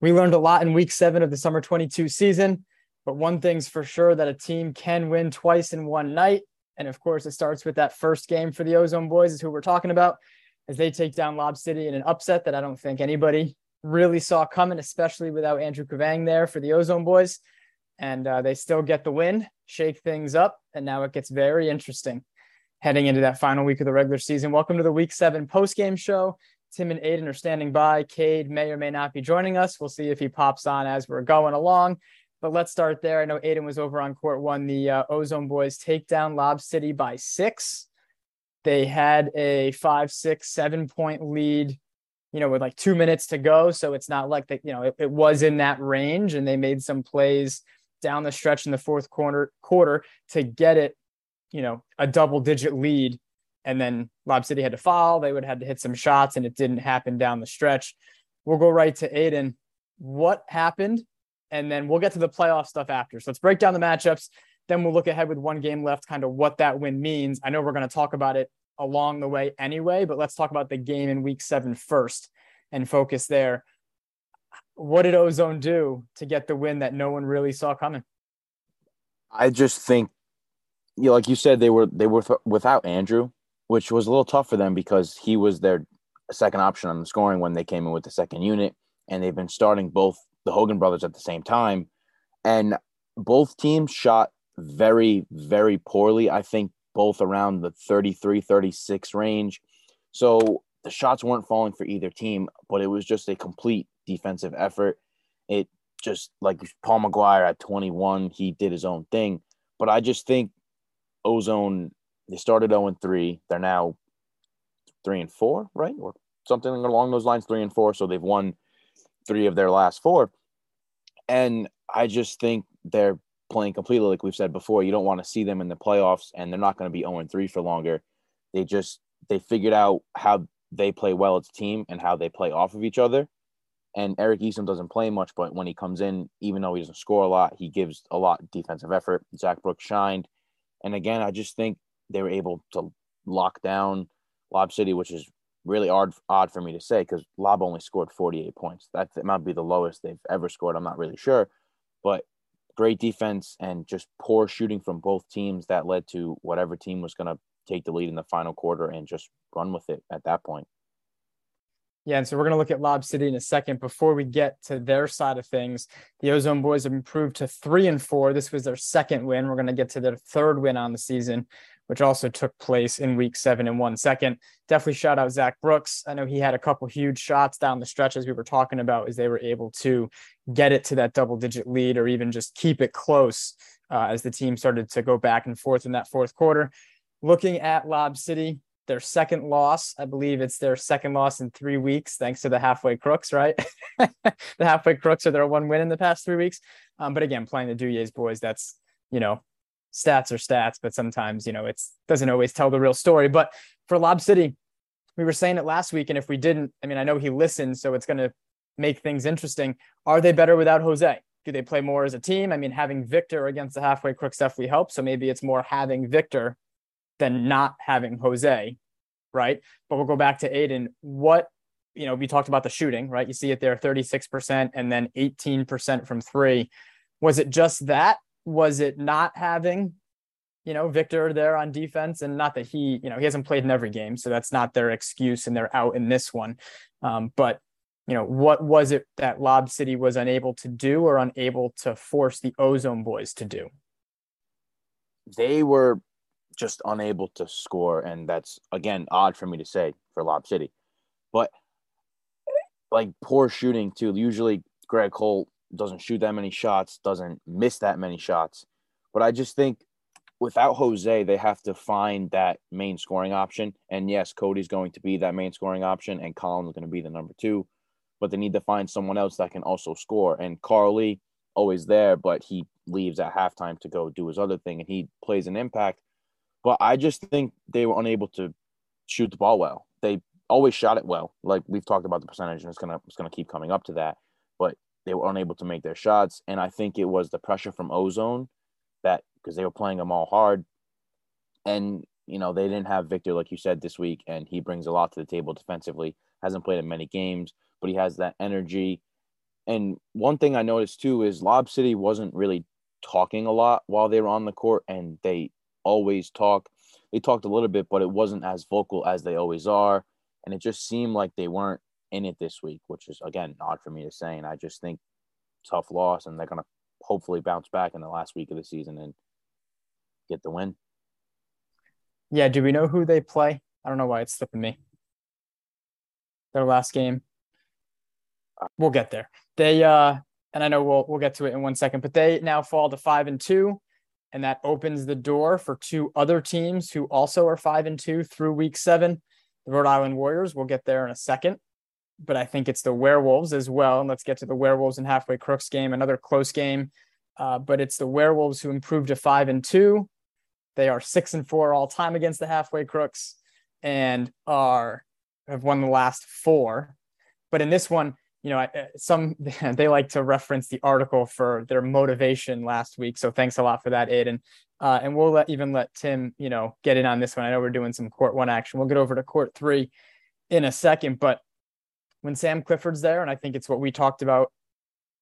We learned a lot in week seven of the summer 22 season, but one thing's for sure that a team can win twice in one night. And of course, it starts with that first game for the Ozone Boys, is who we're talking about, as they take down Lob City in an upset that I don't think anybody really saw coming, especially without Andrew Kavang there for the Ozone Boys. And uh, they still get the win, shake things up, and now it gets very interesting heading into that final week of the regular season. Welcome to the Week Seven post game show. Tim and Aidan are standing by. Cade may or may not be joining us. We'll see if he pops on as we're going along. But let's start there. I know Aidan was over on court one. The uh, Ozone Boys take down Lob City by six. They had a five, six, seven point lead, you know, with like two minutes to go. So it's not like that, you know, it, it was in that range and they made some plays down the stretch in the fourth quarter quarter to get it, you know, a double digit lead and then Lob City had to foul. They would have had to hit some shots, and it didn't happen down the stretch. We'll go right to Aidan. What happened? And then we'll get to the playoff stuff after. So let's break down the matchups. Then we'll look ahead with one game left, kind of what that win means. I know we're going to talk about it along the way anyway, but let's talk about the game in week seven first and focus there. What did Ozone do to get the win that no one really saw coming? I just think, you know, like you said, they were they were th- without Andrew, which was a little tough for them because he was their second option on the scoring when they came in with the second unit. And they've been starting both the Hogan brothers at the same time. And both teams shot very, very poorly. I think both around the 33, 36 range. So the shots weren't falling for either team, but it was just a complete defensive effort. It just like Paul McGuire at 21, he did his own thing. But I just think Ozone they started 0 and 3. They're now 3 and 4, right? Or something along those lines, 3 and 4. So they've won three of their last four. And I just think they're playing completely like we've said before. You don't want to see them in the playoffs, and they're not going to be 0 and 3 for longer. They just they figured out how they play well as a team and how they play off of each other. And Eric Eason doesn't play much, but when he comes in, even though he doesn't score a lot, he gives a lot defensive effort. Zach Brooks shined. And again, I just think they were able to lock down Lob City, which is really odd odd for me to say because Lob only scored 48 points. That, that might be the lowest they've ever scored. I'm not really sure, but great defense and just poor shooting from both teams that led to whatever team was going to take the lead in the final quarter and just run with it at that point. Yeah, and so we're going to look at Lob City in a second. Before we get to their side of things, the Ozone Boys have improved to three and four. This was their second win. We're going to get to their third win on the season which also took place in week seven in one second. Definitely shout out Zach Brooks. I know he had a couple huge shots down the stretch as we were talking about, as they were able to get it to that double digit lead or even just keep it close uh, as the team started to go back and forth in that fourth quarter. Looking at Lob City, their second loss. I believe it's their second loss in three weeks, thanks to the halfway crooks, right? the halfway crooks are their one win in the past three weeks. Um, but again, playing the Duyes boys, that's you know stats are stats, but sometimes, you know, it doesn't always tell the real story. But for Lob City, we were saying it last week. And if we didn't, I mean, I know he listened, so it's going to make things interesting. Are they better without Jose? Do they play more as a team? I mean, having Victor against the halfway crooks definitely helps. So maybe it's more having Victor than not having Jose, right? But we'll go back to Aidan. What, you know, we talked about the shooting, right? You see it there 36% and then 18% from three. Was it just that? Was it not having you know Victor there on defense? And not that he you know he hasn't played in every game so that's not their excuse and they're out in this one. Um, but you know what was it that Lob City was unable to do or unable to force the Ozone boys to do? They were just unable to score and that's again odd for me to say for Lob City. But like poor shooting too. Usually Greg Holt doesn't shoot that many shots, doesn't miss that many shots. But I just think without Jose, they have to find that main scoring option. And yes, Cody's going to be that main scoring option, and Colin's going to be the number two. But they need to find someone else that can also score. And Carly, always there, but he leaves at halftime to go do his other thing, and he plays an impact. But I just think they were unable to shoot the ball well. They always shot it well. Like we've talked about the percentage, and it's gonna it's gonna keep coming up to that. They were unable to make their shots. And I think it was the pressure from Ozone that because they were playing them all hard. And, you know, they didn't have Victor, like you said, this week, and he brings a lot to the table defensively. Hasn't played in many games, but he has that energy And one thing I noticed too is Lob City wasn't really talking a lot while they were on the court, and they always talk. They talked a little bit, but it wasn't as vocal as they always are. And it just seemed like they weren't in it this week, which is, again, odd for me to say. And I just think tough loss, and they're going to hopefully bounce back in the last week of the season and get the win. Yeah. Do we know who they play? I don't know why it's slipping me. Their last game. We'll get there. They uh and I know we'll we'll get to it in one second, but they now fall to five and two, and that opens the door for two other teams who also are five and two through week seven. The Rhode Island Warriors. We'll get there in a second, but I think it's the Werewolves as well. And let's get to the Werewolves and halfway Crooks game, another close game. Uh, but it's the Werewolves who improved to five and two. They are six and four all time against the halfway Crooks, and are have won the last four. But in this one, you know, some they like to reference the article for their motivation last week. So thanks a lot for that, Aidan. Uh, and we'll let, even let Tim, you know, get in on this one. I know we're doing some court one action. We'll get over to court three in a second. But when Sam Clifford's there, and I think it's what we talked about,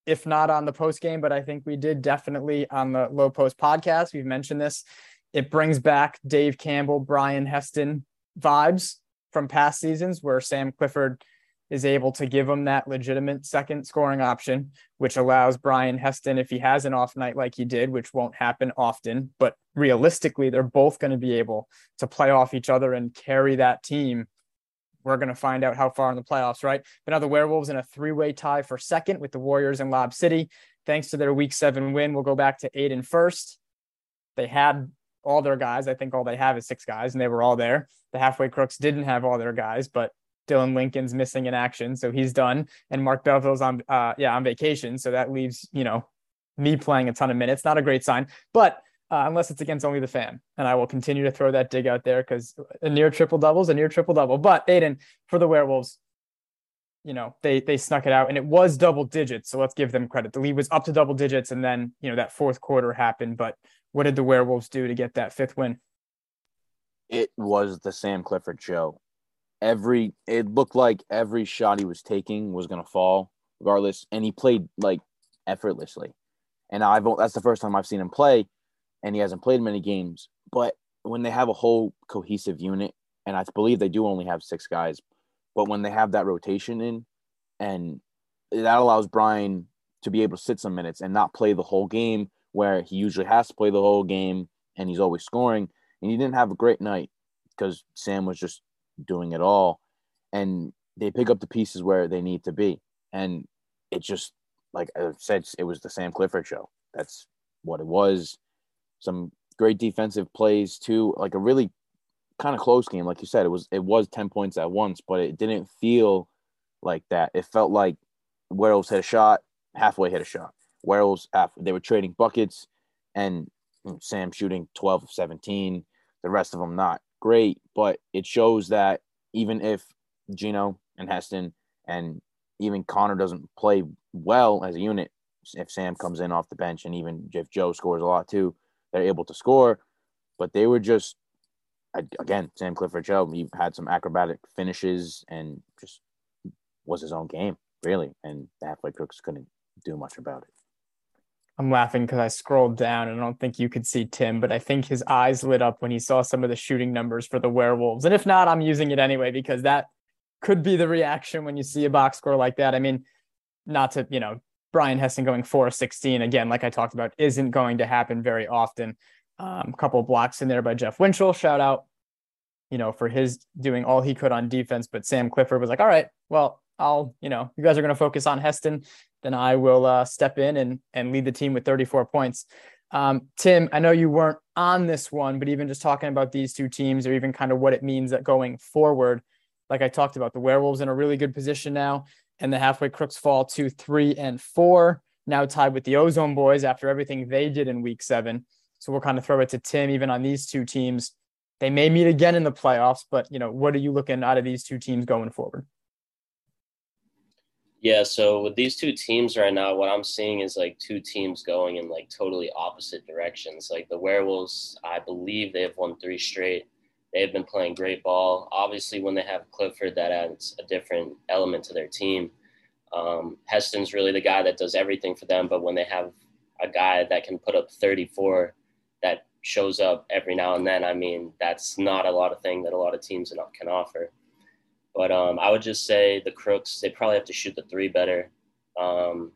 if not on the post game, but I think we did definitely on the low post podcast. We've mentioned this. It brings back Dave Campbell, Brian Heston vibes from past seasons where Sam Clifford is able to give him that legitimate second scoring option, which allows Brian Heston, if he has an off night like he did, which won't happen often, but realistically, they're both going to be able to play off each other and carry that team. We're going to find out how far in the playoffs, right? But now the Werewolves in a three way tie for second with the Warriors and Lob City. Thanks to their week seven win, we'll go back to eight and first. They had all their guys. I think all they have is six guys, and they were all there. The halfway crooks didn't have all their guys, but Dylan Lincoln's missing in action, so he's done. And Mark Belleville's on, uh, yeah, on vacation, so that leaves you know me playing a ton of minutes. Not a great sign, but uh, unless it's against only the fan. and I will continue to throw that dig out there because a near triple double is a near triple double. But Aidan for the Werewolves, you know they they snuck it out, and it was double digits, so let's give them credit. The lead was up to double digits, and then you know that fourth quarter happened. But what did the Werewolves do to get that fifth win? It was the Sam Clifford show every it looked like every shot he was taking was gonna fall regardless, and he played like effortlessly. And I've that's the first time I've seen him play, and he hasn't played many games. But when they have a whole cohesive unit, and I believe they do only have six guys, but when they have that rotation in, and that allows Brian to be able to sit some minutes and not play the whole game where he usually has to play the whole game and he's always scoring. And he didn't have a great night because Sam was just doing it all, and they pick up the pieces where they need to be. And it just like I said, it was the Sam Clifford show. That's what it was. Some great defensive plays too, like a really kind of close game. Like you said, it was it was ten points at once, but it didn't feel like that. It felt like Werewolves hit a shot, halfway hit a shot. Werewolves they were trading buckets, and Sam shooting twelve of seventeen. The rest of them not great, but it shows that even if Gino and Heston and even Connor doesn't play well as a unit, if Sam comes in off the bench and even if Joe scores a lot too, they're able to score. But they were just again, Sam Clifford Joe, he had some acrobatic finishes and just was his own game, really. And the halfway crooks couldn't do much about it. I'm laughing because I scrolled down and I don't think you could see Tim, but I think his eyes lit up when he saw some of the shooting numbers for the werewolves. And if not, I'm using it anyway because that could be the reaction when you see a box score like that. I mean, not to, you know, Brian Heston going 4 16 again, like I talked about, isn't going to happen very often. Um, a couple blocks in there by Jeff Winchell. Shout out, you know, for his doing all he could on defense. But Sam Clifford was like, all right, well, I'll, you know, you guys are going to focus on Heston then I will uh, step in and and lead the team with 34 points. Um, Tim, I know you weren't on this one, but even just talking about these two teams, or even kind of what it means that going forward, like I talked about, the Werewolves in a really good position now, and the Halfway Crooks fall to three and four, now tied with the Ozone Boys after everything they did in Week Seven. So we'll kind of throw it to Tim, even on these two teams. They may meet again in the playoffs, but you know, what are you looking out of these two teams going forward? Yeah, so with these two teams right now, what I'm seeing is like two teams going in like totally opposite directions. Like the Werewolves, I believe they have won three straight. They've been playing great ball. Obviously, when they have Clifford, that adds a different element to their team. Um, Heston's really the guy that does everything for them, but when they have a guy that can put up 34 that shows up every now and then, I mean, that's not a lot of thing that a lot of teams can offer. But um, I would just say the Crooks, they probably have to shoot the three better. Um,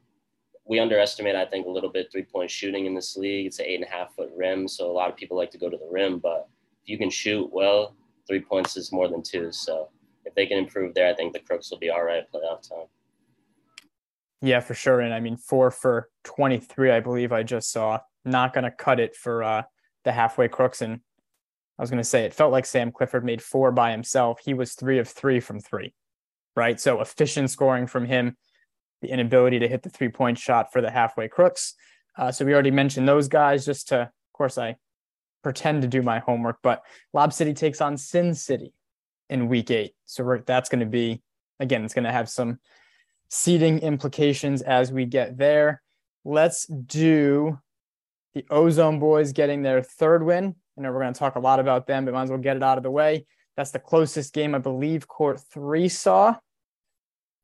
we underestimate, I think, a little bit three point shooting in this league. It's an eight and a half foot rim, so a lot of people like to go to the rim. But you can shoot well, three points is more than two. So if they can improve there, I think the Crooks will be all right playoff time. Yeah, for sure. And I mean, four for 23, I believe I just saw. Not going to cut it for uh, the halfway Crooks. And I was going to say, it felt like Sam Clifford made four by himself. He was three of three from three, right? So efficient scoring from him, the inability to hit the three point shot for the halfway Crooks. Uh, so we already mentioned those guys just to, of course, I pretend to do my homework, but Lob City takes on Sin City in week eight. So that's going to be, again, it's going to have some seeding implications as we get there. Let's do the Ozone Boys getting their third win. I know we're going to talk a lot about them, but might as well get it out of the way. That's the closest game I believe Court three saw.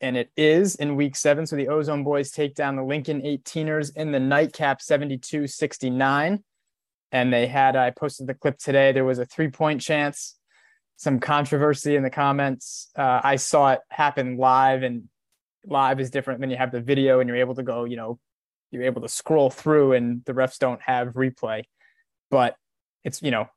And it is in week seven. So the Ozone Boys take down the Lincoln 18ers in the nightcap 72 69. And they had, I posted the clip today. There was a three point chance, some controversy in the comments. Uh, I saw it happen live, and live is different when you have the video and you're able to go, you know, you're able to scroll through and the refs don't have replay. But it's, you know,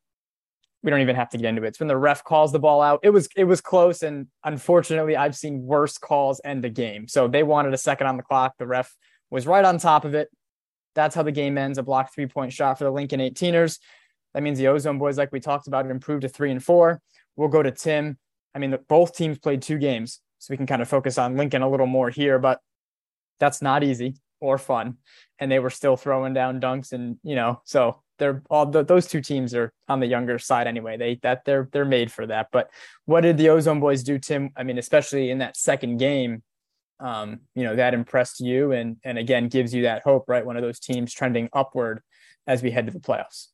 we don't even have to get into it. It's when the ref calls the ball out. It was it was close, and unfortunately, I've seen worse calls end the game. So they wanted a second on the clock. The ref was right on top of it. That's how the game ends. A blocked three point shot for the Lincoln 18ers. That means the Ozone boys, like we talked about, improved to three and four. We'll go to Tim. I mean, both teams played two games so we can kind of focus on Lincoln a little more here, but that's not easy or fun. And they were still throwing down dunks and, you know, so they're all the, those two teams are on the younger side anyway. They that they're they're made for that. But what did the Ozone boys do, Tim? I mean, especially in that second game, um, you know, that impressed you and and again gives you that hope, right? One of those teams trending upward as we head to the playoffs.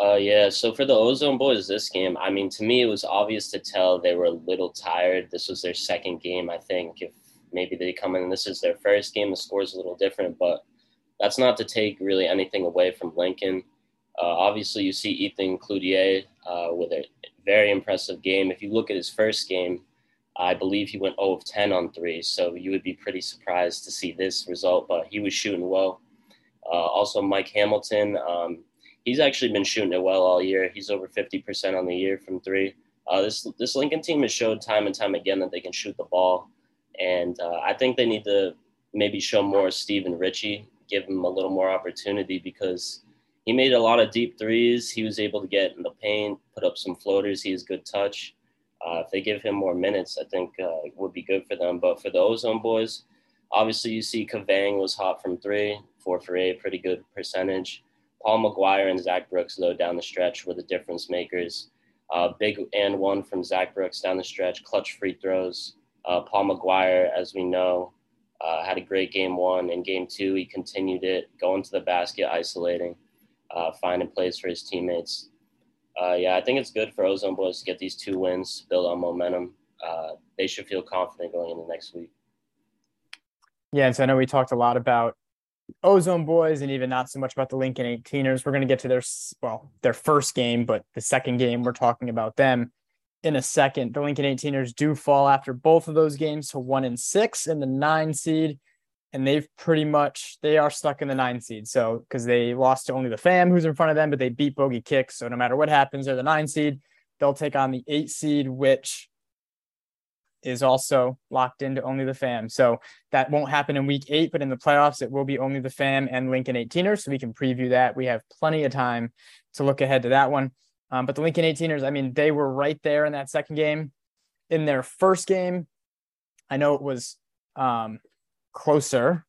Uh, yeah. So for the Ozone Boys, this game, I mean, to me, it was obvious to tell they were a little tired. This was their second game, I think. If maybe they come in this is their first game, the score's a little different, but that's not to take really anything away from Lincoln. Uh, obviously, you see Ethan Cloutier uh, with a very impressive game. If you look at his first game, I believe he went 0 of 10 on three, so you would be pretty surprised to see this result, but he was shooting well. Uh, also, Mike Hamilton. Um, he's actually been shooting it well all year. He's over 50% on the year from three. Uh, this this Lincoln team has showed time and time again that they can shoot the ball, and uh, I think they need to maybe show more Stephen Ritchie, give him a little more opportunity because he made a lot of deep threes. He was able to get in the paint, put up some floaters. He has good touch. Uh, if they give him more minutes, I think uh, it would be good for them. But for the Ozone boys, obviously you see Cavang was hot from three, four for eight, pretty good percentage. Paul McGuire and Zach Brooks, though, down the stretch were the difference makers. Uh, big and one from Zach Brooks down the stretch, clutch free throws. Uh, Paul McGuire, as we know, uh, had a great game one. In game two, he continued it, going to the basket, isolating, uh, finding plays for his teammates. Uh, yeah, I think it's good for Ozone Boys to get these two wins, build on momentum. Uh, they should feel confident going into next week. Yeah, and so I know we talked a lot about Ozone Boys and even not so much about the Lincoln 18ers. We're going to get to their well, their first game, but the second game we're talking about them in a second. The Lincoln 18ers do fall after both of those games to 1 and 6 in the 9 seed and they've pretty much they are stuck in the 9 seed. So cuz they lost to only the Fam who's in front of them, but they beat Bogey Kicks, so no matter what happens, they're the 9 seed. They'll take on the 8 seed which is also locked into only the fam. So that won't happen in week eight, but in the playoffs, it will be only the fam and Lincoln 18ers. So we can preview that. We have plenty of time to look ahead to that one. Um, but the Lincoln 18ers, I mean, they were right there in that second game. In their first game, I know it was um, closer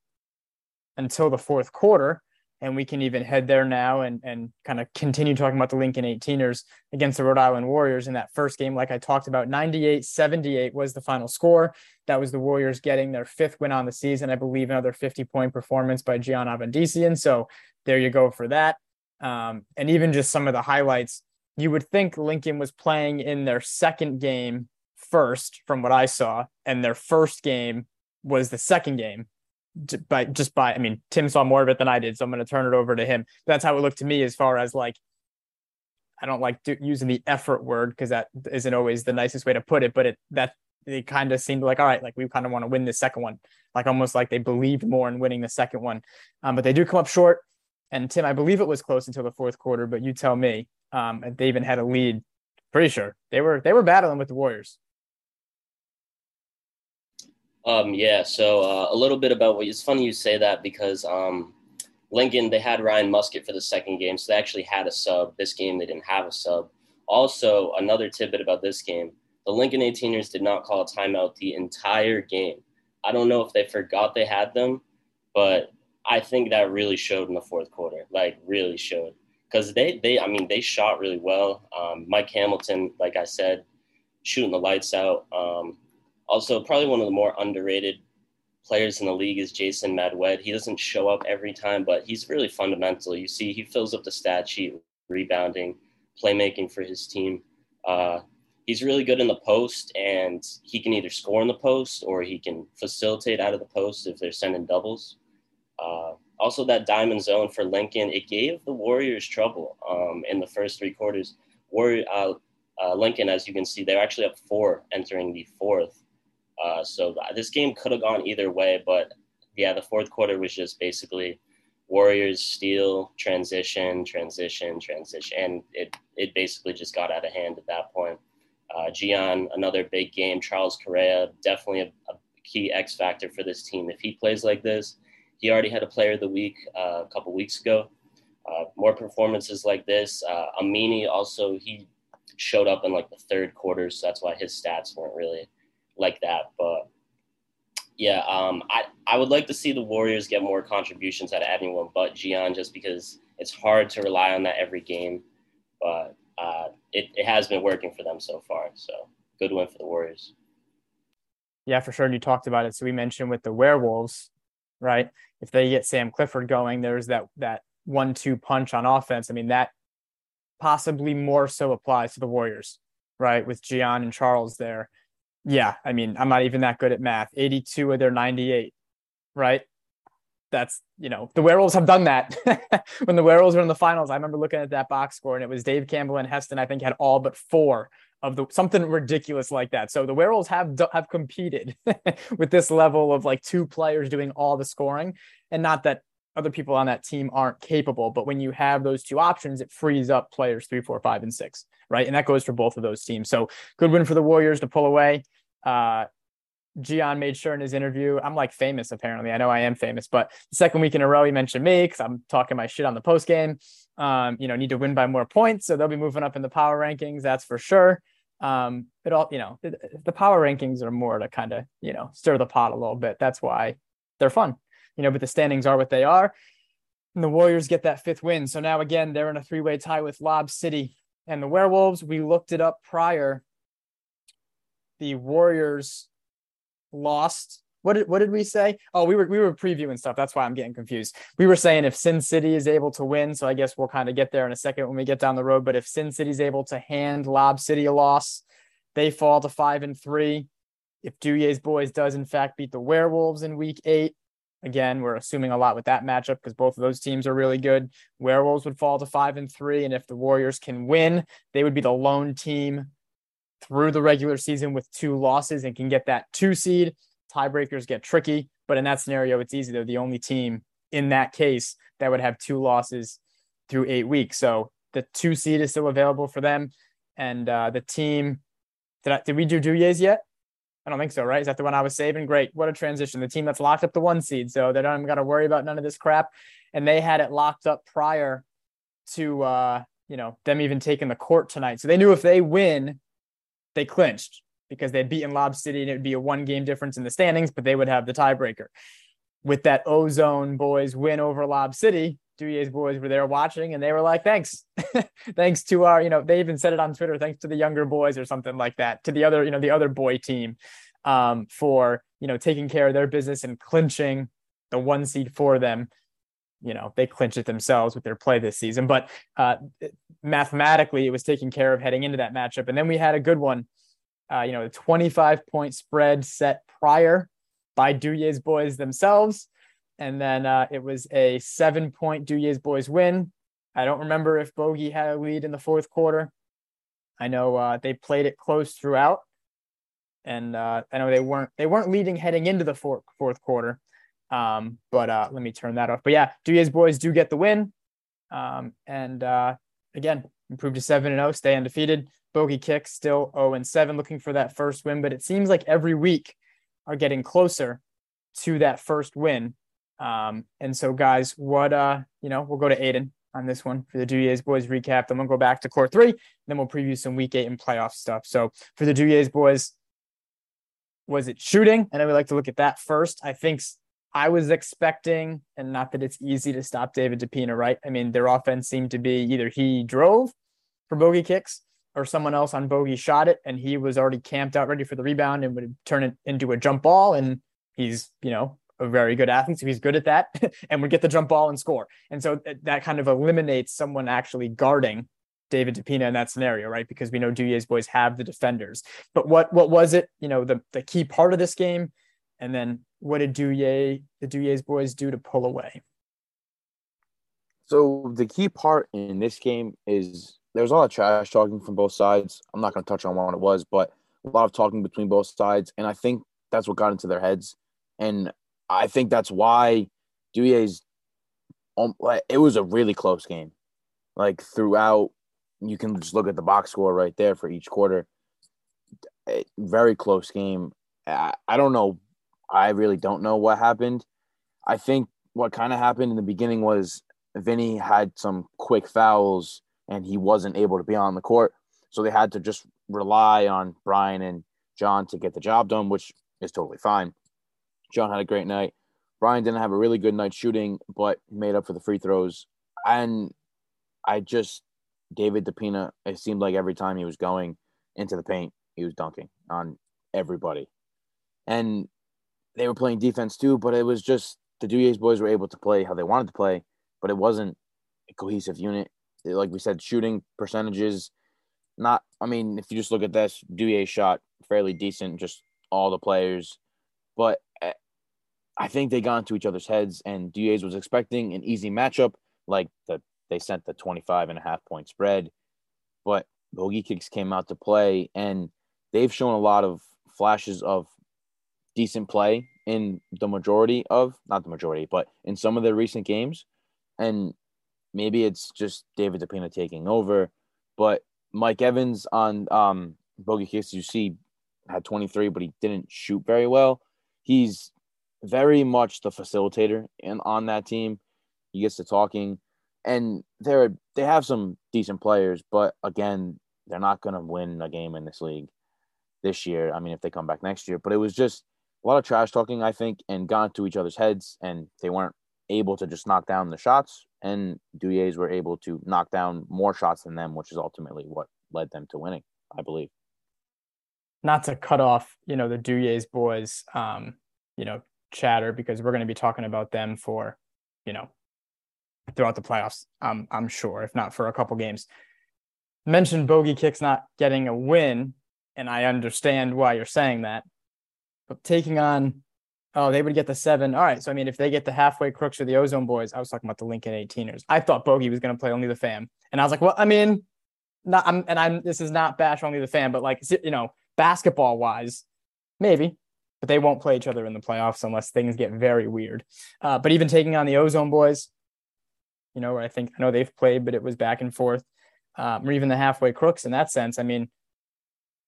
until the fourth quarter and we can even head there now and and kind of continue talking about the Lincoln 18ers against the Rhode Island Warriors in that first game. Like I talked about 98-78 was the final score. That was the Warriors getting their fifth win on the season I believe another 50 point performance by Gian Avandissian so there you go for that. Um, and even just some of the highlights you would think Lincoln was playing in their second game first from what I saw, and their first game was the second game. By just by, I mean, Tim saw more of it than I did, so I'm going to turn it over to him. That's how it looked to me, as far as like, I don't like using the effort word because that isn't always the nicest way to put it, but it that it kind of seemed like all right, like we kind of want to win the second one, like almost like they believed more in winning the second one, um, but they do come up short. And Tim, I believe it was close until the fourth quarter, but you tell me. Um, they even had a lead. Pretty sure they were they were battling with the Warriors. Um, yeah, so uh, a little bit about what it's funny you say that because um, Lincoln they had Ryan Muscat for the second game, so they actually had a sub. This game they didn't have a sub. Also, another tidbit about this game: the Lincoln 18ers did not call a timeout the entire game. I don't know if they forgot they had them, but I think that really showed in the fourth quarter. Like really showed because they they I mean they shot really well. Um, Mike Hamilton, like I said, shooting the lights out. Um, also, probably one of the more underrated players in the league is Jason Madwed. He doesn't show up every time, but he's really fundamental. You see, he fills up the stat sheet, rebounding, playmaking for his team. Uh, he's really good in the post, and he can either score in the post or he can facilitate out of the post if they're sending doubles. Uh, also, that diamond zone for Lincoln, it gave the Warriors trouble um, in the first three quarters. Warrior, uh, uh, Lincoln, as you can see, they're actually up four entering the fourth. Uh, so this game could have gone either way, but yeah, the fourth quarter was just basically Warriors steal, transition, transition, transition, and it it basically just got out of hand at that point. Uh, Gian, another big game. Charles Correa, definitely a, a, key X factor for this team. If he plays like this, he already had a Player of the Week uh, a couple weeks ago. Uh, more performances like this. Uh, Amini also he showed up in like the third quarter, so that's why his stats weren't really like that. But yeah, um, I, I would like to see the Warriors get more contributions out of anyone but Gian just because it's hard to rely on that every game. But uh, it, it has been working for them so far. So good win for the Warriors. Yeah, for sure. And you talked about it. So we mentioned with the Werewolves, right? If they get Sam Clifford going, there's that that one two punch on offense. I mean, that possibly more so applies to the Warriors, right? With Gian and Charles there yeah, I mean, I'm not even that good at math. 82 of their 98, right? That's, you know, the Werewolves have done that. when the Werewolves were in the finals, I remember looking at that box score and it was Dave Campbell and Heston, I think, had all but four of the something ridiculous like that. So the Werewolves have have competed with this level of like two players doing all the scoring, and not that other people on that team aren't capable, but when you have those two options, it frees up players three, four, five, and six right? And that goes for both of those teams. So good win for the Warriors to pull away. Uh, Gian made sure in his interview, I'm like famous apparently. I know I am famous, but the second week in a row he mentioned me because I'm talking my shit on the post game. Um, you know, need to win by more points, so they'll be moving up in the power rankings. That's for sure. Um, it all, you know, it, the power rankings are more to kind of, you know, stir the pot a little bit. That's why they're fun, you know. But the standings are what they are, and the Warriors get that fifth win. So now again, they're in a three-way tie with Lob City and the Werewolves, we looked it up prior. The Warriors lost. What did what did we say? Oh, we were we were previewing stuff. That's why I'm getting confused. We were saying if Sin City is able to win, so I guess we'll kind of get there in a second when we get down the road. But if Sin City is able to hand Lob City a loss, they fall to five and three. If Duyer's boys does in fact beat the Werewolves in week eight, Again, we're assuming a lot with that matchup because both of those teams are really good. Werewolves would fall to five and three. And if the Warriors can win, they would be the lone team through the regular season with two losses and can get that two seed. Tiebreakers get tricky, but in that scenario, it's easy. They're the only team in that case that would have two losses through eight weeks. So the two seed is still available for them. And uh, the team, did, I, did we do Duyer's yet? I don't think so, right? Is that the one I was saving? Great. What a transition. The team that's locked up the one seed. So they don't even got to worry about none of this crap. And they had it locked up prior to, uh, you know, them even taking the court tonight. So they knew if they win, they clinched because they'd beaten Lob City and it would be a one game difference in the standings, but they would have the tiebreaker. With that Ozone boys win over Lob City, Duyer's boys were there watching and they were like, thanks. thanks to our, you know, they even said it on Twitter, thanks to the younger boys or something like that, to the other, you know, the other boy team um, for, you know, taking care of their business and clinching the one seed for them. You know, they clinch it themselves with their play this season. But uh, mathematically, it was taken care of heading into that matchup. And then we had a good one Uh, you know, the 25 point spread set prior by Douillet's boys themselves. And then uh, it was a seven point Douillet's boys win. I don't remember if Bogey had a lead in the fourth quarter. I know uh, they played it close throughout, and uh, I know they weren't they weren't leading heading into the fourth fourth quarter. Um, but uh, let me turn that off. But yeah, Douillet's boys do get the win, um, and uh, again improved to seven and zero, oh, stay undefeated. Bogey kicks still 0 and seven, looking for that first win. But it seems like every week are getting closer to that first win. Um, and so, guys, what uh, you know, we'll go to Aidan on this one for the Douillet's boys recap. Then we'll go back to court three. Then we'll preview some week eight and playoff stuff. So for the Douillet's boys, was it shooting? And I would like to look at that first. I think I was expecting, and not that it's easy to stop David DePina, right? I mean, their offense seemed to be either he drove for bogey kicks or someone else on bogey shot it and he was already camped out ready for the rebound and would turn it into a jump ball. And he's, you know, a very good athlete, so he's good at that, and would get the jump ball and score. And so that kind of eliminates someone actually guarding David DePina in that scenario, right? Because we know Douillet's boys have the defenders. But what what was it? You know, the the key part of this game, and then what did Douillet the Douillet's boys do to pull away? So the key part in this game is there was a lot of trash talking from both sides. I'm not going to touch on what it was, but a lot of talking between both sides, and I think that's what got into their heads. And I think that's why Douillet's. Um, it was a really close game. Like throughout, you can just look at the box score right there for each quarter. Very close game. I, I don't know. I really don't know what happened. I think what kind of happened in the beginning was Vinny had some quick fouls and he wasn't able to be on the court. So they had to just rely on Brian and John to get the job done, which is totally fine. John had a great night. Brian didn't have a really good night shooting, but made up for the free throws. And I just, David DePina, it seemed like every time he was going into the paint, he was dunking on everybody. And they were playing defense too, but it was just the Douillet's boys were able to play how they wanted to play, but it wasn't a cohesive unit. Like we said, shooting percentages, not, I mean, if you just look at this, Douillet shot fairly decent, just all the players. But eh, I think they got into each other's heads, and Douillet's was expecting an easy matchup, like the they sent the 25 and a half point spread, but bogey kicks came out to play, and they've shown a lot of flashes of decent play in the majority of not the majority, but in some of their recent games, and maybe it's just David DePina taking over, but Mike Evans on um, bogey kicks, you see, had 23, but he didn't shoot very well. He's very much the facilitator and on that team. He gets to talking, and they're they have some decent players, but again, they're not going to win a game in this league this year. I mean, if they come back next year, but it was just a lot of trash talking, I think, and got into each other's heads, and they weren't able to just knock down the shots. And Douillet's were able to knock down more shots than them, which is ultimately what led them to winning, I believe. Not to cut off, you know, the Douillet's boys, um, you know, chatter because we're going to be talking about them for, you know, throughout the playoffs. I'm I'm sure, if not for a couple games. Mentioned bogey kicks not getting a win, and I understand why you're saying that. But taking on, oh, they would get the seven. All right, so I mean, if they get the halfway crooks or the ozone boys, I was talking about the Lincoln 18ers. I thought bogey was going to play only the fam, and I was like, well, I mean, not. I'm and I'm. This is not bash only the fam, but like you know, basketball wise, maybe but they won't play each other in the playoffs unless things get very weird. Uh, but even taking on the Ozone Boys, you know, I think I know they've played, but it was back and forth, um, or even the halfway crooks in that sense. I mean,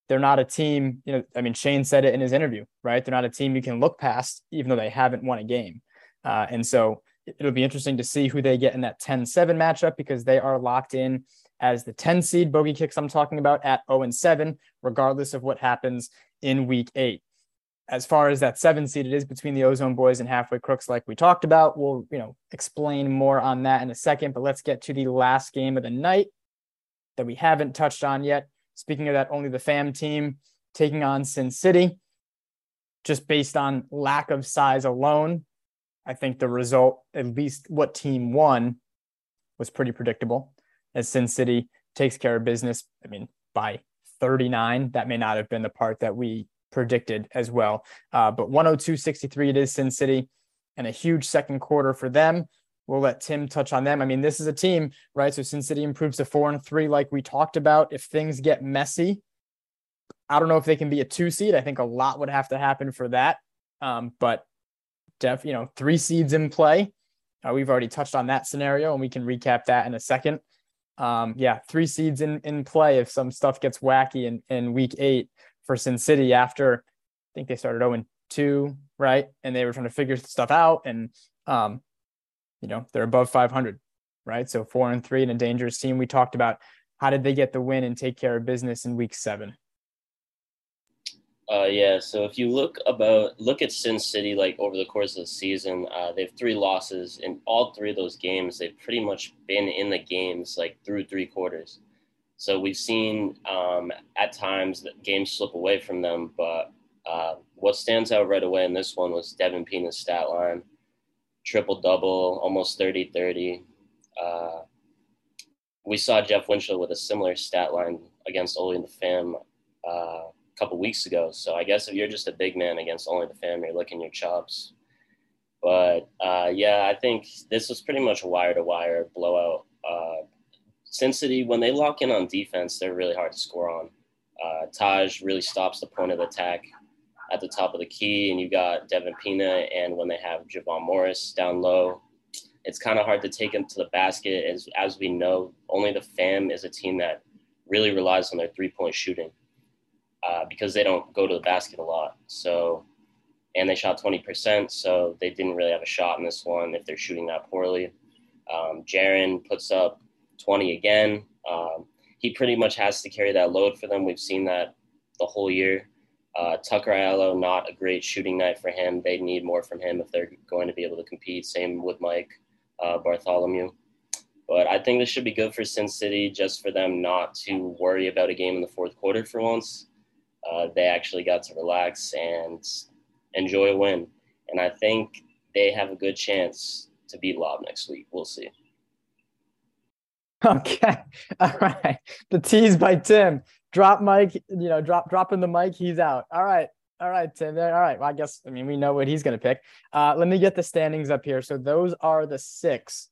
they're not a team. You know, I mean, Shane said it in his interview, right? They're not a team you can look past, even though they haven't won a game. Uh, and so it'll be interesting to see who they get in that 10-7 matchup because they are locked in as the 10 seed bogey kicks I'm talking about at 0 and 7, regardless of what happens in week eight as far as that seven seed, it is between the Ozone Boys and Halfway Crooks, like we talked about. We'll, you know, explain more on that in a second. But let's get to the last game of the night that we haven't touched on yet. Speaking of that, only the fam team taking on Sin City, just based on lack of size alone. I think the result, at least what team won, was pretty predictable as Sin City takes care of business. I mean, by 39. That may not have been the part that we predicted as well. Uh, but 102 63 it is Sin City and a huge second quarter for them. We'll let Tim touch on them. I mean, this is a team, right? So Sin City improves to four and three, like we talked about. If things get messy, I don't know if they can be a two seed. I think a lot would have to happen for that. Um, but def, you know, three seeds in play. Uh, we've already touched on that scenario, and we can recap that in a second. Um, yeah, three seeds in in play if some stuff gets wacky in in week eight for Sin City after I think they started 0 2, right? And they were trying to figure stuff out. And um, you know, they're above 500, right? So four and three and a dangerous team. We talked about how did they get the win and take care of business in week seven? Uh, yeah. So if you look about look at Sin City, like over the course of the season, uh, they have three losses in all three of those games. They've pretty much been in the games like through three quarters. So we've seen um, at times that games slip away from them. But uh, what stands out right away in this one was Devin Pina's stat line triple double, almost 30 30. Uh, we saw Jeff Winchell with a similar stat line against Only the Fam uh, a couple weeks ago. So I guess if you're just a big man against Only the Fam, you're licking your chops. But uh, yeah, I think this was pretty much a wire to wire blowout. Uh, Sin City, when they lock in on defense, they're really hard to score on. Uh, Taj really stops the point of attack at the top of the key, and you've got Devin Pina, and when they have Javon Morris down low, it's kind of hard to take them to the basket. As as we know, only the Fam is a team that really relies on their three point shooting uh, because they don't go to the basket a lot. So, and they shot twenty percent, so they didn't really have a shot in this one if they're shooting that poorly. Um, Jaren puts up twenty again. Um, he pretty much has to carry that load for them. We've seen that the whole year. Uh, Tucker Aiello, not a great shooting night for him. They need more from him if they're going to be able to compete. Same with Mike uh, Bartholomew. But I think this should be good for Sin City just for them not to worry about a game in the fourth quarter for once. Uh, they actually got to relax and enjoy a win. And I think they have a good chance to beat Lob next week. We'll see. Okay. All right. The tease by Tim drop Mike, you know, drop dropping the mic, he's out. All right. All right, Tim. All right. Well, I guess I mean we know what he's gonna pick. Uh, let me get the standings up here. So those are the six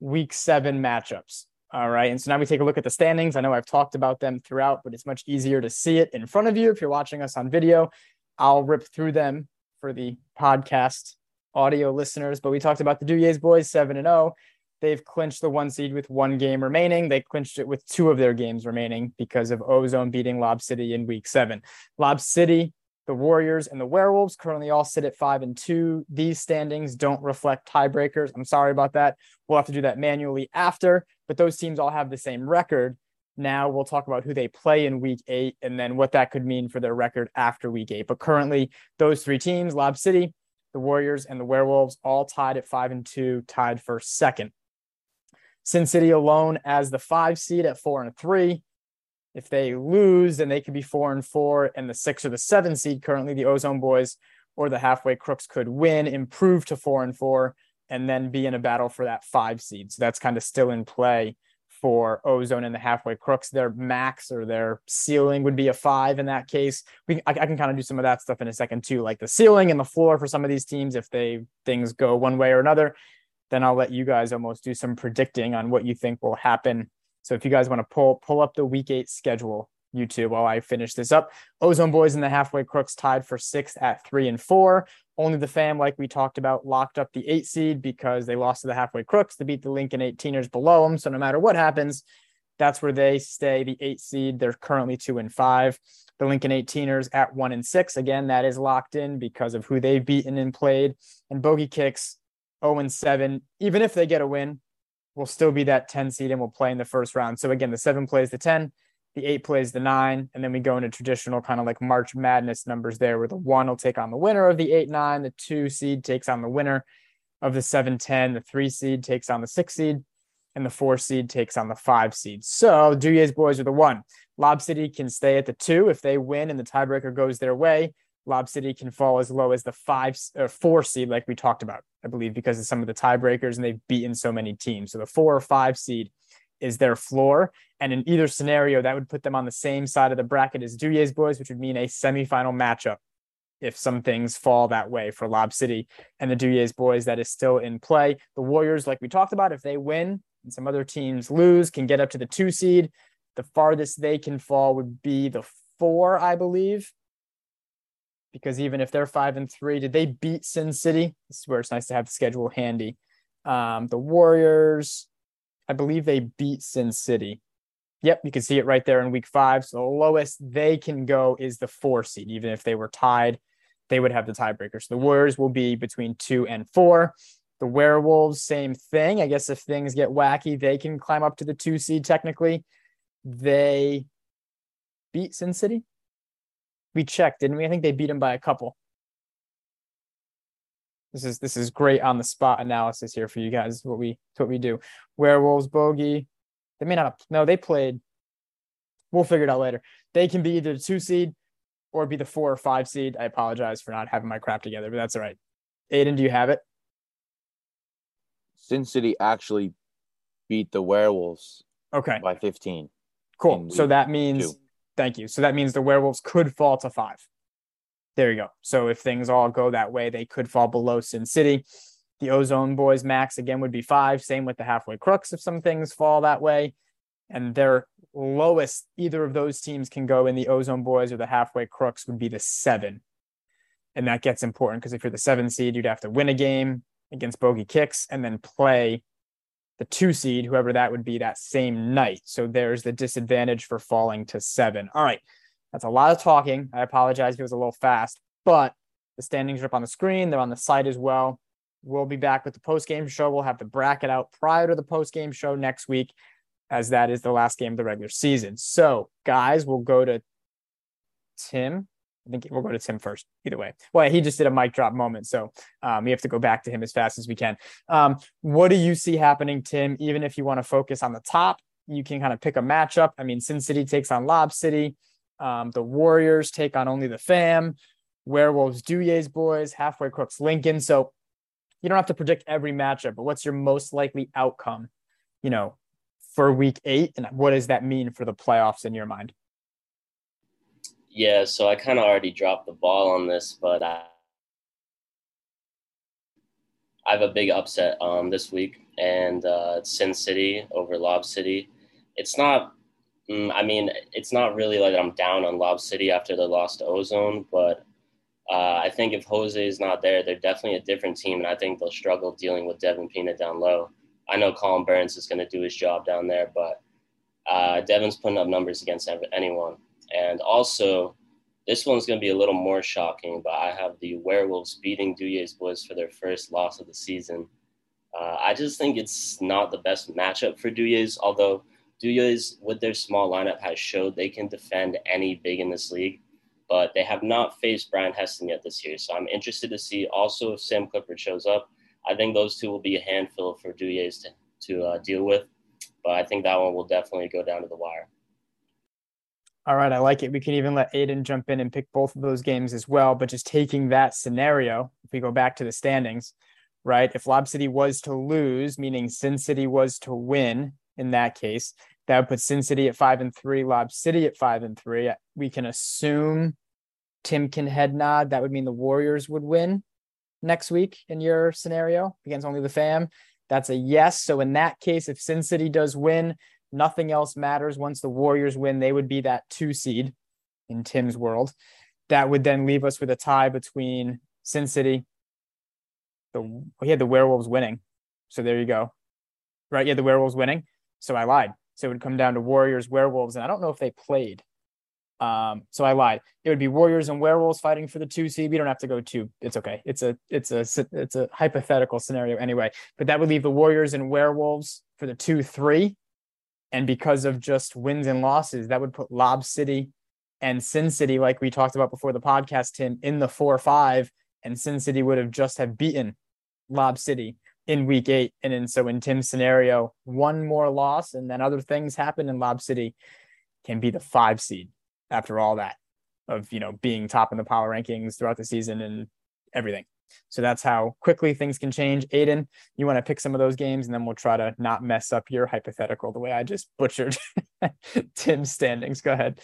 week seven matchups. All right. And so now we take a look at the standings. I know I've talked about them throughout, but it's much easier to see it in front of you if you're watching us on video. I'll rip through them for the podcast audio listeners. But we talked about the Duyes boys, seven and zero. They've clinched the one seed with one game remaining. They clinched it with two of their games remaining because of Ozone beating Lob City in week seven. Lob City, the Warriors, and the Werewolves currently all sit at five and two. These standings don't reflect tiebreakers. I'm sorry about that. We'll have to do that manually after, but those teams all have the same record. Now we'll talk about who they play in week eight and then what that could mean for their record after week eight. But currently, those three teams, Lob City, the Warriors, and the Werewolves, all tied at five and two, tied for second. Sin City alone as the five seed at four and three. If they lose, then they could be four and four, and the six or the seven seed currently, the Ozone Boys or the Halfway Crooks could win, improve to four and four, and then be in a battle for that five seed. So that's kind of still in play for Ozone and the Halfway Crooks. Their max or their ceiling would be a five in that case. We I, I can kind of do some of that stuff in a second too, like the ceiling and the floor for some of these teams if they things go one way or another then I'll let you guys almost do some predicting on what you think will happen. So if you guys want to pull pull up the week eight schedule, YouTube, while I finish this up, Ozone Boys and the Halfway Crooks tied for sixth at three and four. Only the fam, like we talked about, locked up the eight seed because they lost to the Halfway Crooks to beat the Lincoln 18ers below them. So no matter what happens, that's where they stay. The eight seed, they're currently two and five. The Lincoln 18ers at one and six. Again, that is locked in because of who they've beaten and played. And Bogey Kicks 0 and 7, even if they get a win, we'll still be that 10 seed and we'll play in the first round. So again, the seven plays the 10, the eight plays the nine, and then we go into traditional kind of like March Madness numbers there, where the one will take on the winner of the eight nine, the two seed takes on the winner of the seven ten, the three seed takes on the six seed, and the four seed takes on the five seed. So Duyes boys are the one. Lob City can stay at the two if they win and the tiebreaker goes their way. Lob City can fall as low as the five or four seed, like we talked about, I believe, because of some of the tiebreakers and they've beaten so many teams. So the four or five seed is their floor. And in either scenario, that would put them on the same side of the bracket as Duyer's boys, which would mean a semifinal matchup if some things fall that way for Lob City and the Duyer's boys that is still in play. The Warriors, like we talked about, if they win and some other teams lose, can get up to the two seed. The farthest they can fall would be the four, I believe. Because even if they're five and three, did they beat Sin City? This is where it's nice to have the schedule handy. Um, the Warriors, I believe they beat Sin City. Yep, you can see it right there in week five. So the lowest they can go is the four seed. Even if they were tied, they would have the tiebreaker. So the Warriors will be between two and four. The Werewolves, same thing. I guess if things get wacky, they can climb up to the two seed technically. They beat Sin City. We checked, didn't we? I think they beat them by a couple. This is this is great on the spot analysis here for you guys. What we what we do. Werewolves bogey. They may not have, no, they played. We'll figure it out later. They can be either the two seed or be the four or five seed. I apologize for not having my crap together, but that's all right. Aidan, do you have it? Sin City actually beat the Werewolves Okay, by 15. cool. So that means, two. Thank you. So that means the werewolves could fall to five. There you go. So if things all go that way, they could fall below Sin City. The Ozone Boys max again would be five. Same with the Halfway Crooks if some things fall that way. And their lowest either of those teams can go in the Ozone Boys or the Halfway Crooks would be the seven. And that gets important because if you're the seven seed, you'd have to win a game against Bogey Kicks and then play the two seed, whoever that would be, that same night. So there's the disadvantage for falling to seven. All right. That's a lot of talking. I apologize if it was a little fast, but the standings are up on the screen. They're on the site as well. We'll be back with the post game show. We'll have the bracket out prior to the post game show next week, as that is the last game of the regular season. So, guys, we'll go to Tim. I think we'll go to Tim first, either way. Well, he just did a mic drop moment. So um, we have to go back to him as fast as we can. Um, what do you see happening, Tim? Even if you want to focus on the top, you can kind of pick a matchup. I mean, Sin City takes on Lob City. Um, the Warriors take on only the fam. Werewolves, Duyer's boys, Halfway Crooks, Lincoln. So you don't have to predict every matchup, but what's your most likely outcome, you know, for week eight? And what does that mean for the playoffs in your mind? Yeah, so I kind of already dropped the ball on this, but I, I have a big upset um, this week, and uh, it's Sin City over Lob City. It's not, mm, I mean, it's not really like I'm down on Lob City after they lost to Ozone, but uh, I think if Jose is not there, they're definitely a different team, and I think they'll struggle dealing with Devin Pina down low. I know Colin Burns is going to do his job down there, but uh, Devin's putting up numbers against anyone. And also, this one's going to be a little more shocking, but I have the Werewolves beating Duyer's boys for their first loss of the season. Uh, I just think it's not the best matchup for Duyer's, although Duyer's, with their small lineup, has showed they can defend any big in this league, but they have not faced Brian Heston yet this year. So I'm interested to see also if Sam Clifford shows up. I think those two will be a handful for Duyer's to, to uh, deal with, but I think that one will definitely go down to the wire. All right, I like it. We can even let Aidan jump in and pick both of those games as well. But just taking that scenario, if we go back to the standings, right? If Lob City was to lose, meaning Sin City was to win in that case, that would put Sin City at five and three, Lob City at five and three. We can assume Tim can head nod. That would mean the Warriors would win next week in your scenario against only the fam. That's a yes. So in that case, if Sin City does win, Nothing else matters. Once the Warriors win, they would be that two seed in Tim's world. That would then leave us with a tie between Sin City. The he had the Werewolves winning, so there you go. Right, yeah, the Werewolves winning. So I lied. So it would come down to Warriors, Werewolves, and I don't know if they played. Um, so I lied. It would be Warriors and Werewolves fighting for the two seed. We don't have to go two. It's okay. It's a it's a it's a hypothetical scenario anyway. But that would leave the Warriors and Werewolves for the two three and because of just wins and losses, that would put Lob City and Sin City, like we talked about before the podcast, Tim, in the four five, and Sin City would have just have beaten Lob City in week eight. And in so in Tim's scenario, one more loss and then other things happen, and Lob City can be the five seed after all that of you know being top in the power rankings throughout the season and everything. So that's how quickly things can change. Aidan, you want to pick some of those games, and then we'll try to not mess up your hypothetical the way I just butchered Tim's standings. Go ahead.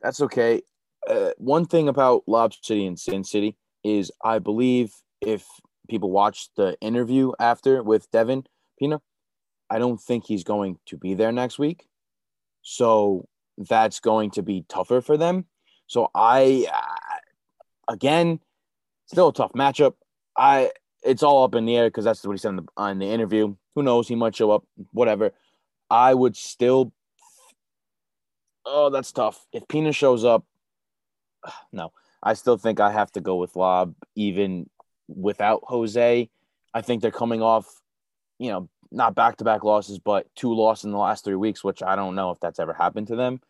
That's okay. Uh, one thing about Lob City and Sin City is I believe if people watch the interview after with Devin Pina, I don't think he's going to be there next week. So that's going to be tougher for them. So I, uh, again, still a tough matchup. I it's all up in the air because that's what he said in the, in the interview. Who knows? He might show up. Whatever. I would still. Oh, that's tough. If Pina shows up, no, I still think I have to go with Lob even without Jose. I think they're coming off, you know, not back to back losses, but two losses in the last three weeks, which I don't know if that's ever happened to them.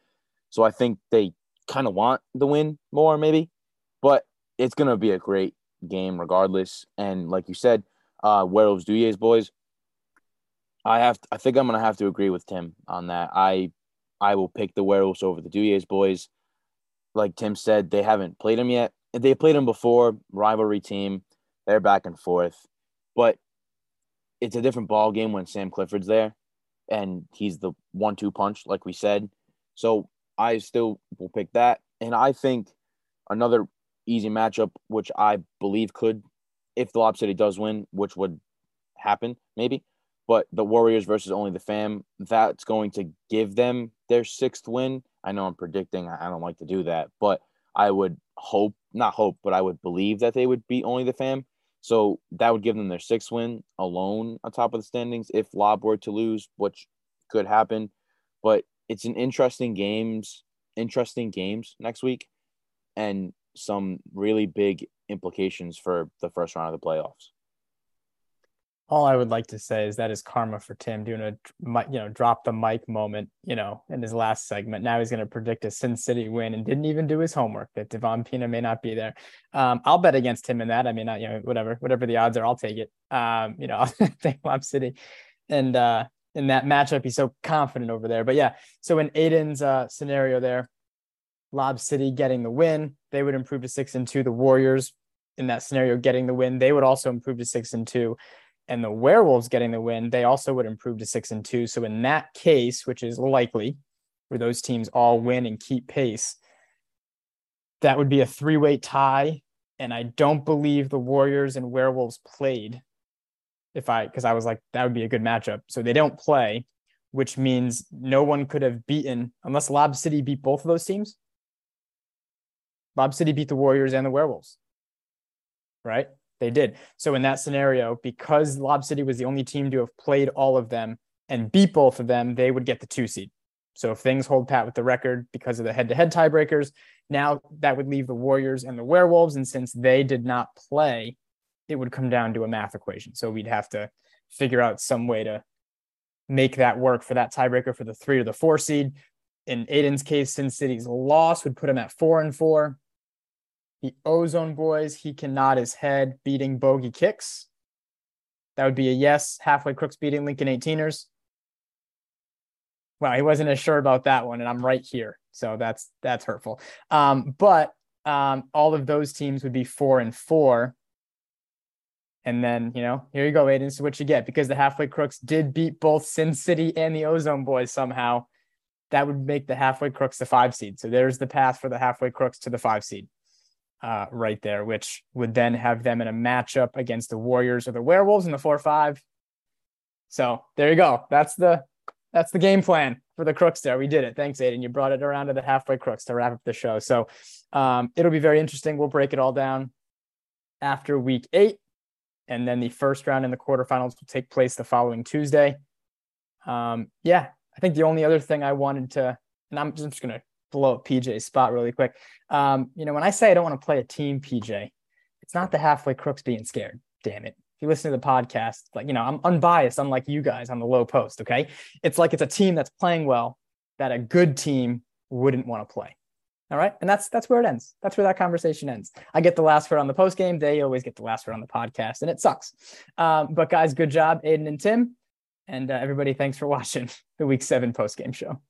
So I think they kind of want the win more, maybe. But it's gonna be a great game regardless. And like you said, uh Werewolves Duyes boys. I have to, I think I'm gonna have to agree with Tim on that. I I will pick the Werewolves over the Duyes boys. Like Tim said, they haven't played them yet. They played them before, rivalry team. They're back and forth. But it's a different ball game when Sam Clifford's there and he's the one two punch, like we said. So I still will pick that. And I think another easy matchup, which I believe could, if the Lob City does win, which would happen maybe, but the Warriors versus only the fam, that's going to give them their sixth win. I know I'm predicting, I don't like to do that, but I would hope, not hope, but I would believe that they would beat only the fam. So that would give them their sixth win alone on top of the standings if Lob were to lose, which could happen. But it's an interesting games, interesting games next week. And some really big implications for the first round of the playoffs. All I would like to say is that is karma for Tim doing a you know drop the mic moment you know in his last segment. Now he's going to predict a Sin City win and didn't even do his homework that Devin Pina may not be there. Um, I'll bet against him in that. I mean, you know whatever whatever the odds are, I'll take it. Um, you know, I'll take Lob City, and uh, in that matchup he's so confident over there. But yeah, so in Aidan's uh, scenario there, Lob City getting the win, they would improve to six and two. The Warriors in that scenario getting the win, they would also improve to six and two. And the Werewolves getting the win, they also would improve to six and two. So in that case, which is likely, where those teams all win and keep pace, that would be a three-way tie. And I don't believe the Warriors and Werewolves played. If I, because I was like, that would be a good matchup. So they don't play, which means no one could have beaten unless Lob City beat both of those teams. Lob City beat the Warriors and the Werewolves, right? They did. So in that scenario, because Lob City was the only team to have played all of them and beat both of them, they would get the two seed. So if things hold pat with the record because of the head-to-head tiebreakers, now that would leave the Warriors and the Werewolves. And since they did not play, it would come down to a math equation. So we'd have to figure out some way to make that work for that tiebreaker for the three or the four seed. In Aidan's case, Sin City's loss would put him at four and four. The Ozone Boys, he can nod his head, beating Bogey Kicks. That would be a yes. Halfway Crooks beating Lincoln 18ers. Well, he wasn't as sure about that one, and I'm right here. So that's that's hurtful. Um, but um, all of those teams would be four and four. And then, you know, here you go, Aidan. So what you get because the halfway crooks did beat both Sin City and the Ozone Boys somehow. That would make the halfway crooks the five seed. So there's the path for the halfway crooks to the five seed uh, right there, which would then have them in a matchup against the Warriors or the Werewolves in the four five. So there you go. That's the that's the game plan for the Crooks. There, we did it. Thanks, Aidan. You brought it around to the halfway Crooks to wrap up the show. So um, it'll be very interesting. We'll break it all down after week eight, and then the first round in the quarterfinals will take place the following Tuesday. Um, yeah, I think the only other thing I wanted to, and I'm just gonna blow up PJ's spot really quick. Um, you know, when I say I don't want to play a team, PJ, it's not the halfway crooks being scared. Damn it. If you listen to the podcast, like, you know, I'm unbiased, unlike you guys on the low post. Okay. It's like it's a team that's playing well that a good team wouldn't want to play. All right. And that's that's where it ends. That's where that conversation ends. I get the last word on the post game. They always get the last word on the podcast, and it sucks. Um, but guys, good job, Aidan and Tim. And uh, everybody, thanks for watching the week seven post game show.